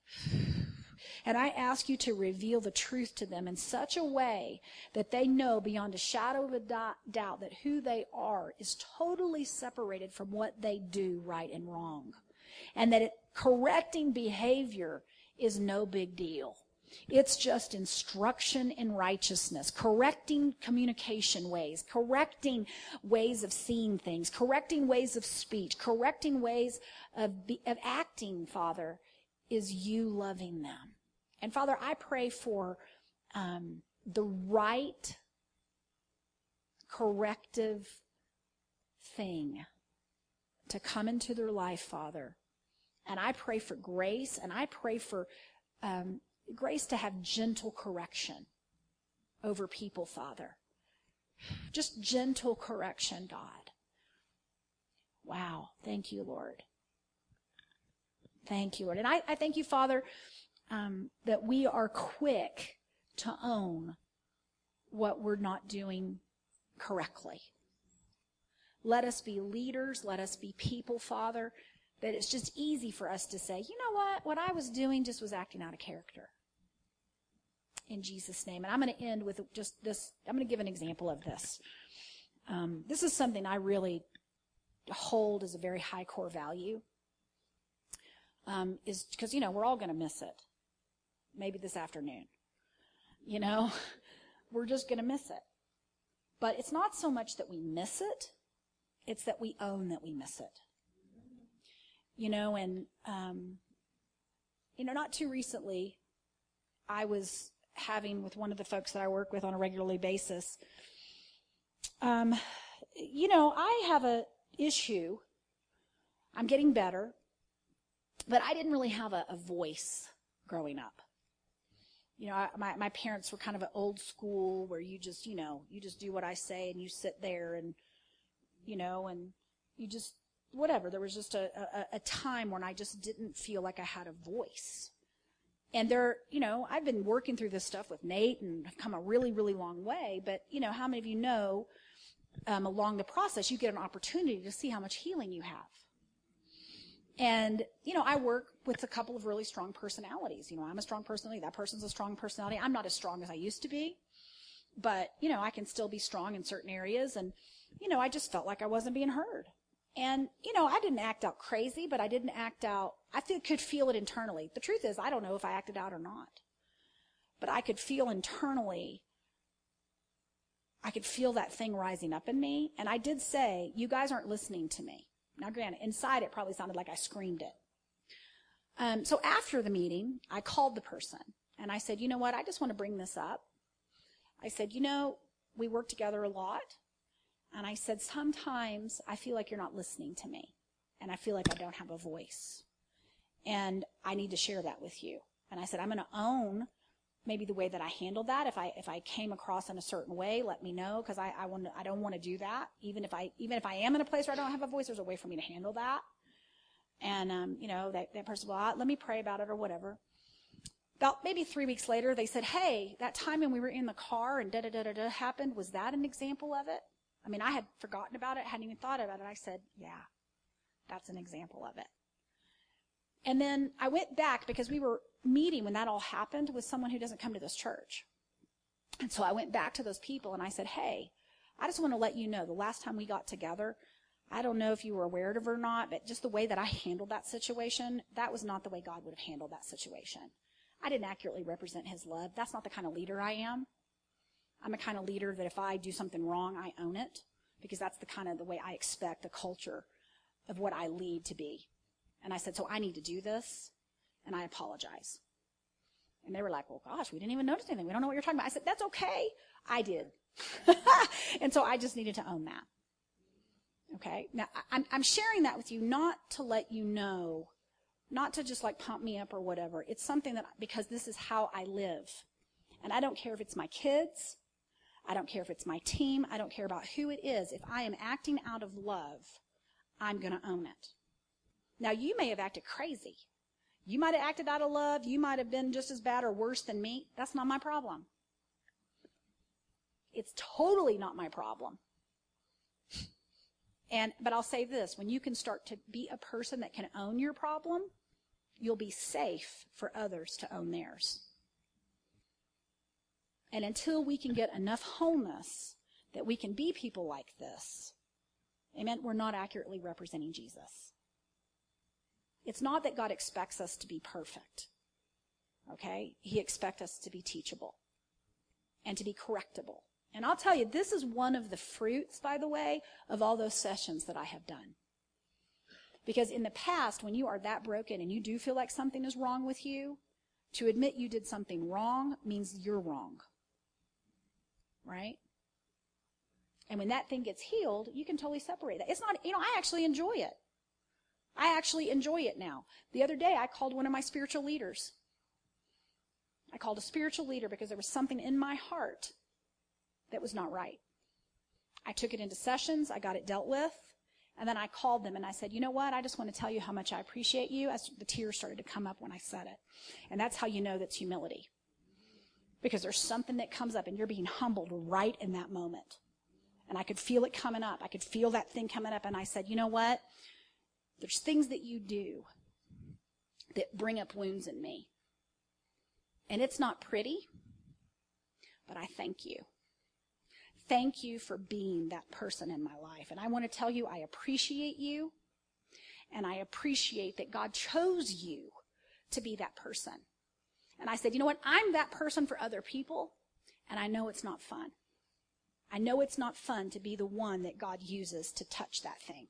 And I ask you to reveal the truth to them in such a way that they know beyond a shadow of a doubt that who they are is totally separated from what they do right and wrong and that it, correcting behavior is no big deal. It's just instruction in righteousness, correcting communication ways, correcting ways of seeing things, correcting ways of speech, correcting ways of, be, of acting, Father, is you loving them. And Father, I pray for um, the right corrective thing to come into their life, Father, and I pray for grace and I pray for um, grace to have gentle correction over people, Father. Just gentle correction, God. Wow. Thank you, Lord. Thank you, Lord. And I, I thank you, Father, um, that we are quick to own what we're not doing correctly. Let us be leaders. Let us be people, Father, that it's just easy for us to say, you know what? What I was doing just was acting out of character. In Jesus' name. And I'm going to end with just this. I'm going to give an example of this. Um, this is something I really hold as a very high core value. Um, is because, you know, we're all going to miss it. Maybe this afternoon. You know, we're just going to miss it. But it's not so much that we miss it, it's that we own that we miss it you know, and, um, you know, not too recently, I was having with one of the folks that I work with on a regularly basis, um, you know, I have a issue. I'm getting better, but I didn't really have a, a voice growing up. You know, I, my, my parents were kind of an old school where you just, you know, you just do what I say and you sit there and, you know, and you just, whatever. There was just a, a, a time when I just didn't feel like I had a voice. And there, you know, I've been working through this stuff with Nate and I've come a really, really long way. But, you know, how many of you know um, along the process you get an opportunity to see how much healing you have? And, you know, I work with a couple of really strong personalities. You know, I'm a strong personality. That person's a strong personality. I'm not as strong as I used to be, but, you know, I can still be strong in certain areas. And, you know, I just felt like I wasn't being heard. And, you know, I didn't act out crazy, but I didn't act out, I could feel it internally. The truth is, I don't know if I acted out or not. But I could feel internally, I could feel that thing rising up in me. And I did say, you guys aren't listening to me. Now, granted, inside it probably sounded like I screamed it. Um, so after the meeting, I called the person and I said, you know what? I just want to bring this up. I said, you know, we work together a lot. And I said, sometimes I feel like you're not listening to me. And I feel like I don't have a voice. And I need to share that with you. And I said, I'm going to own maybe the way that I handled that. If I, if I came across in a certain way, let me know. Cause I, I want I don't want to do that. Even if I, even if I am in a place where I don't have a voice, there's a way for me to handle that. And, um, you know, that, that person, well, let me pray about it or whatever. About maybe three weeks later, they said, Hey, that time when we were in the car and da da da da happened, was that an example of it? I mean, I had forgotten about it, hadn't even thought about it. I said, yeah, that's an example of it. And then I went back because we were meeting when that all happened with someone who doesn't come to this church. And so I went back to those people and I said, hey, I just want to let you know the last time we got together, I don't know if you were aware of it or not, but just the way that I handled that situation, that was not the way God would have handled that situation. I didn't accurately represent his love. That's not the kind of leader I am. I'm a kind of leader that if I do something wrong, I own it because that's the kind of the way I expect the culture of what I lead to be. And I said, so I need to do this and I apologize. And they were like, well, gosh, we didn't even notice anything. We don't know what you're talking about. I said, that's okay. I did. and so I just needed to own that. Okay. Now I'm, I'm sharing that with you not to let you know, not to just like pump me up or whatever. It's something that, because this is how I live. And I don't care if it's my kids. I don't care if it's my team. I don't care about who it is. If I am acting out of love, I'm going to own it. Now, you may have acted crazy. You might have acted out of love. You might have been just as bad or worse than me. That's not my problem. It's totally not my problem. And, but I'll say this, when you can start to be a person that can own your problem, you'll be safe for others to own theirs. And until we can get enough wholeness that we can be people like this, amen, we're not accurately representing Jesus. It's not that God expects us to be perfect. Okay? He expects us to be teachable and to be correctable. And I'll tell you, this is one of the fruits, by the way, of all those sessions that I have done. Because in the past, when you are that broken and you do feel like something is wrong with you, to admit you did something wrong means you're wrong right? And when that thing gets healed, you can totally separate that. It's not, you know, I actually enjoy it. I actually enjoy it now. The other day, I called one of my spiritual leaders. I called a spiritual leader because there was something in my heart that was not right. I took it into sessions, I got it dealt with, and then I called them and I said, you know what? I just want to tell you how much I appreciate you. As the tears started to come up when I said it. And that's how you know that's humility because there's something that comes up and you're being humbled right in that moment. And I could feel it coming up. I could feel that thing coming up. And I said, you know what? There's things that you do that bring up wounds in me. And it's not pretty, but I thank you. Thank you for being that person in my life. And I want to tell you, I appreciate you. And I appreciate that God chose you to be that person. And I said, you know what? I'm that person for other people, and I know it's not fun. I know it's not fun to be the one that God uses to touch that thing.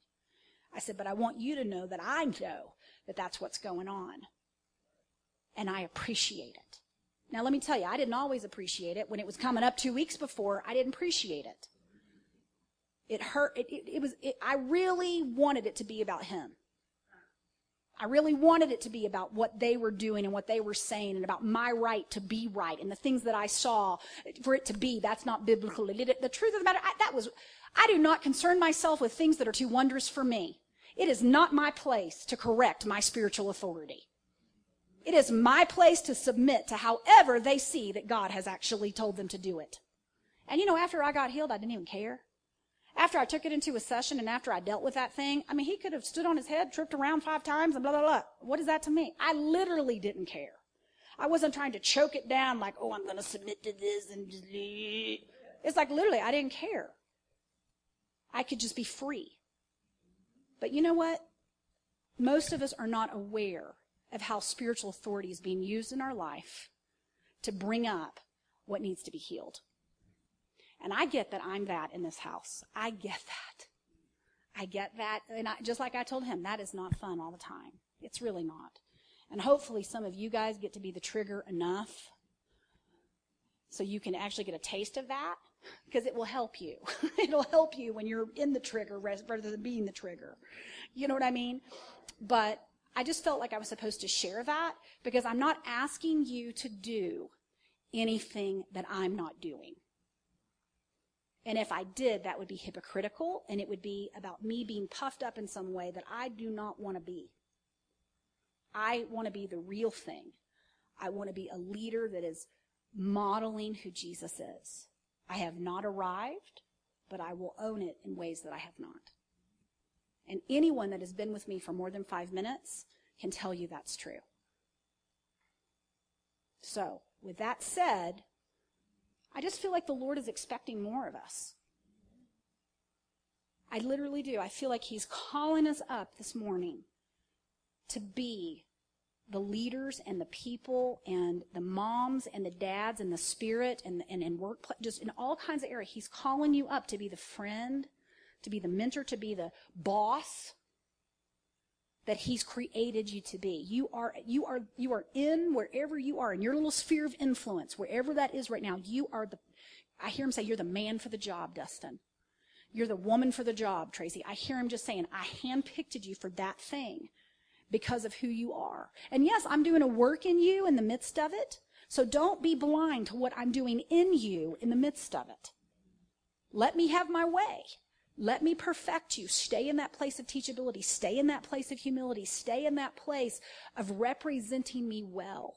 I said, but I want you to know that I know that that's what's going on. And I appreciate it. Now, let me tell you, I didn't always appreciate it. When it was coming up two weeks before, I didn't appreciate it. It hurt. It, it, it was, it, I really wanted it to be about him. I really wanted it to be about what they were doing and what they were saying and about my right to be right and the things that I saw for it to be. That's not biblical. The truth of the matter, I, that was, I do not concern myself with things that are too wondrous for me. It is not my place to correct my spiritual authority. It is my place to submit to however they see that God has actually told them to do it. And you know, after I got healed, I didn't even care. After I took it into a session and after I dealt with that thing, I mean, he could have stood on his head, tripped around five times, and blah, blah, blah. What is that to me? I literally didn't care. I wasn't trying to choke it down like, oh, I'm going to submit to this and. It's like literally, I didn't care. I could just be free. But you know what? Most of us are not aware of how spiritual authority is being used in our life to bring up what needs to be healed. And I get that I'm that in this house. I get that. I get that. And I, just like I told him, that is not fun all the time. It's really not. And hopefully some of you guys get to be the trigger enough so you can actually get a taste of that because it will help you. It'll help you when you're in the trigger rather than being the trigger. You know what I mean? But I just felt like I was supposed to share that because I'm not asking you to do anything that I'm not doing. And if I did, that would be hypocritical and it would be about me being puffed up in some way that I do not want to be. I want to be the real thing. I want to be a leader that is modeling who Jesus is. I have not arrived, but I will own it in ways that I have not. And anyone that has been with me for more than five minutes can tell you that's true. So, with that said, I just feel like the Lord is expecting more of us. I literally do. I feel like He's calling us up this morning to be the leaders and the people and the moms and the dads and the spirit and, and, and workplace, just in all kinds of areas. He's calling you up to be the friend, to be the mentor, to be the boss that he's created you to be. You are, you are, you are in wherever you are in your little sphere of influence, wherever that is right now. You are the, I hear him say, you're the man for the job, Dustin. You're the woman for the job, Tracy. I hear him just saying, I handpicked you for that thing because of who you are. And yes, I'm doing a work in you in the midst of it. So don't be blind to what I'm doing in you in the midst of it. Let me have my way. Let me perfect you. Stay in that place of teachability. Stay in that place of humility. Stay in that place of representing me well.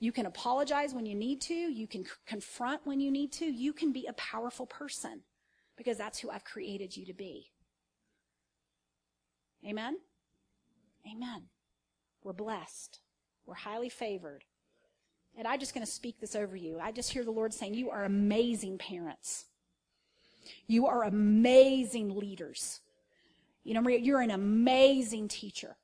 You can apologize when you need to. You can confront when you need to. You can be a powerful person because that's who I've created you to be. Amen? Amen. We're blessed. We're highly favored. And I'm just going to speak this over you. I just hear the Lord saying, You are amazing parents. You are amazing leaders. You know, Maria, you're an amazing teacher.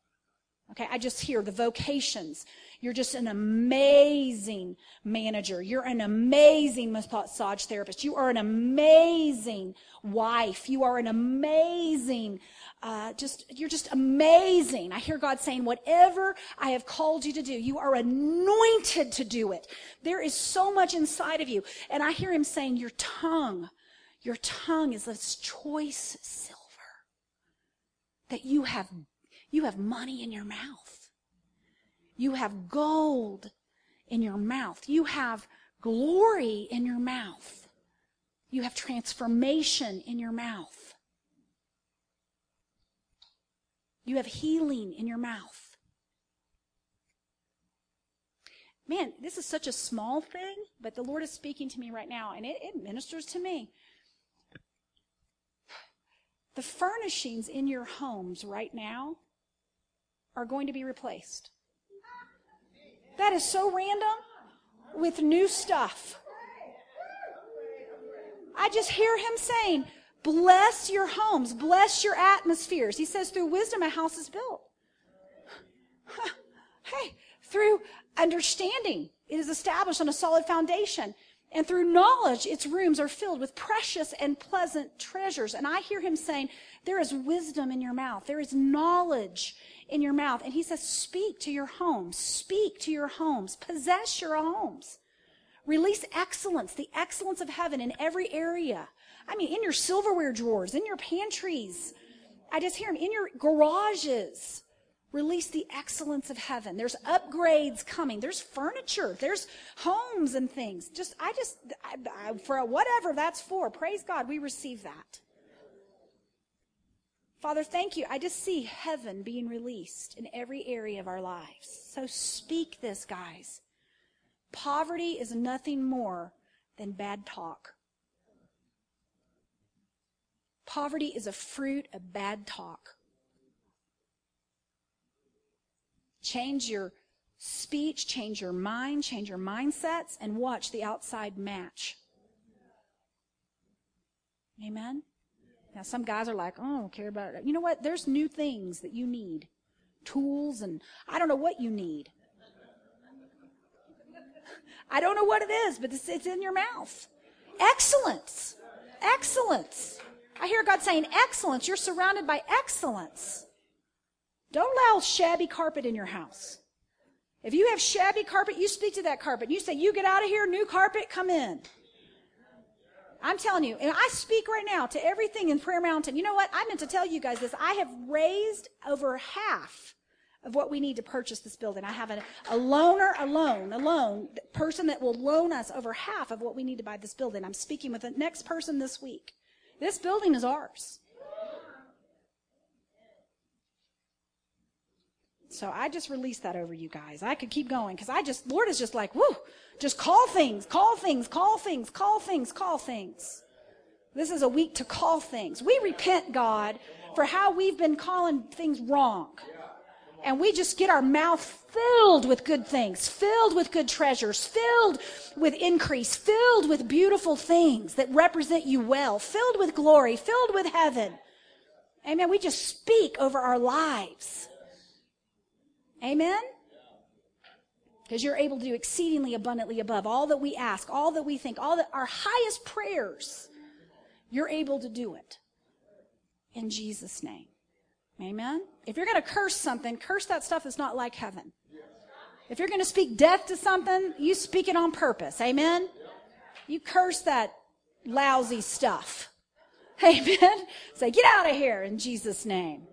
Okay, I just hear the vocations. You're just an amazing manager. You're an amazing massage therapist. You are an amazing wife. You are an amazing, uh, just, you're just amazing. I hear God saying, whatever I have called you to do, you are anointed to do it. There is so much inside of you. And I hear him saying, your tongue, your tongue is this choice silver that you have you have money in your mouth. You have gold in your mouth. You have glory in your mouth. You have transformation in your mouth. You have healing in your mouth. Man, this is such a small thing, but the Lord is speaking to me right now, and it, it ministers to me. The furnishings in your homes right now are going to be replaced. That is so random with new stuff. I just hear him saying, bless your homes, bless your atmospheres. He says, through wisdom, a house is built. Hey, through understanding, it is established on a solid foundation. And through knowledge, its rooms are filled with precious and pleasant treasures. And I hear him saying, there is wisdom in your mouth. There is knowledge in your mouth. And he says, speak to your homes. Speak to your homes. Possess your homes. Release excellence, the excellence of heaven in every area I mean, in your silverware drawers, in your pantries. I just hear him in your garages. Release the excellence of heaven. There's upgrades coming. There's furniture. There's homes and things. Just, I just, I, I, for whatever that's for, praise God, we receive that. Father, thank you. I just see heaven being released in every area of our lives. So speak this, guys. Poverty is nothing more than bad talk. Poverty is a fruit of bad talk. Change your speech, change your mind, change your mindsets, and watch the outside match. Amen? Now, some guys are like, oh, I don't care about it. You know what? There's new things that you need tools, and I don't know what you need. I don't know what it is, but it's, in your mouth. Excellence. Excellence. I hear God saying excellence. You're surrounded by excellence. Don't allow shabby carpet in your house. If you have shabby carpet, you speak to that carpet. You say, you get out of here, new carpet, come in. I'm telling you, and I speak right now to everything in Prayer Mountain. You know what? I meant to tell you guys this. I have raised over half of what we need to purchase this building. I have a, a loaner, a loan, a loan person that will loan us over half of what we need to buy this building. I'm speaking with the next person this week. This building is ours. So I just released that over you guys. I could keep going because I just, Lord is just like, whoo, just call things, call things, call things, call things, call things. This is a week to call things. We repent, God, for how we've been calling things wrong. And we just get our mouth filled with good things, filled with good treasures, filled with increase, filled with beautiful things that represent you well, filled with glory, filled with heaven. Amen. We just speak over our lives. Amen? Because you're able to do exceedingly abundantly above all that we ask, all that we think, all that our highest prayers. You're able to do it. In Jesus' name. Amen? If you're going to curse something, curse that stuff that's not like heaven. If you're going to speak death to something, you speak it on purpose. Amen? You curse that lousy stuff. Amen? Say, get out of here in Jesus' name.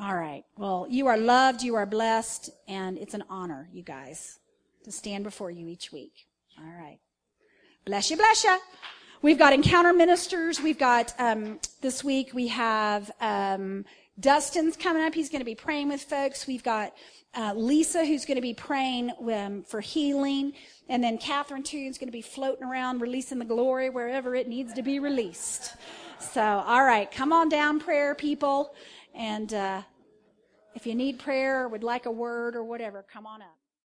All right. Well, you are loved, you are blessed, and it's an honor, you guys, to stand before you each week. All right. Bless you, bless you. We've got encounter ministers. We've got um, this week. We have um, Dustin's coming up. He's going to be praying with folks. We've got uh, Lisa, who's going to be praying um, for healing, and then Catherine too, who's going to be floating around, releasing the glory wherever it needs to be released. So, all right, come on down, prayer people. And uh, if you need prayer or would like a word or whatever, come on up.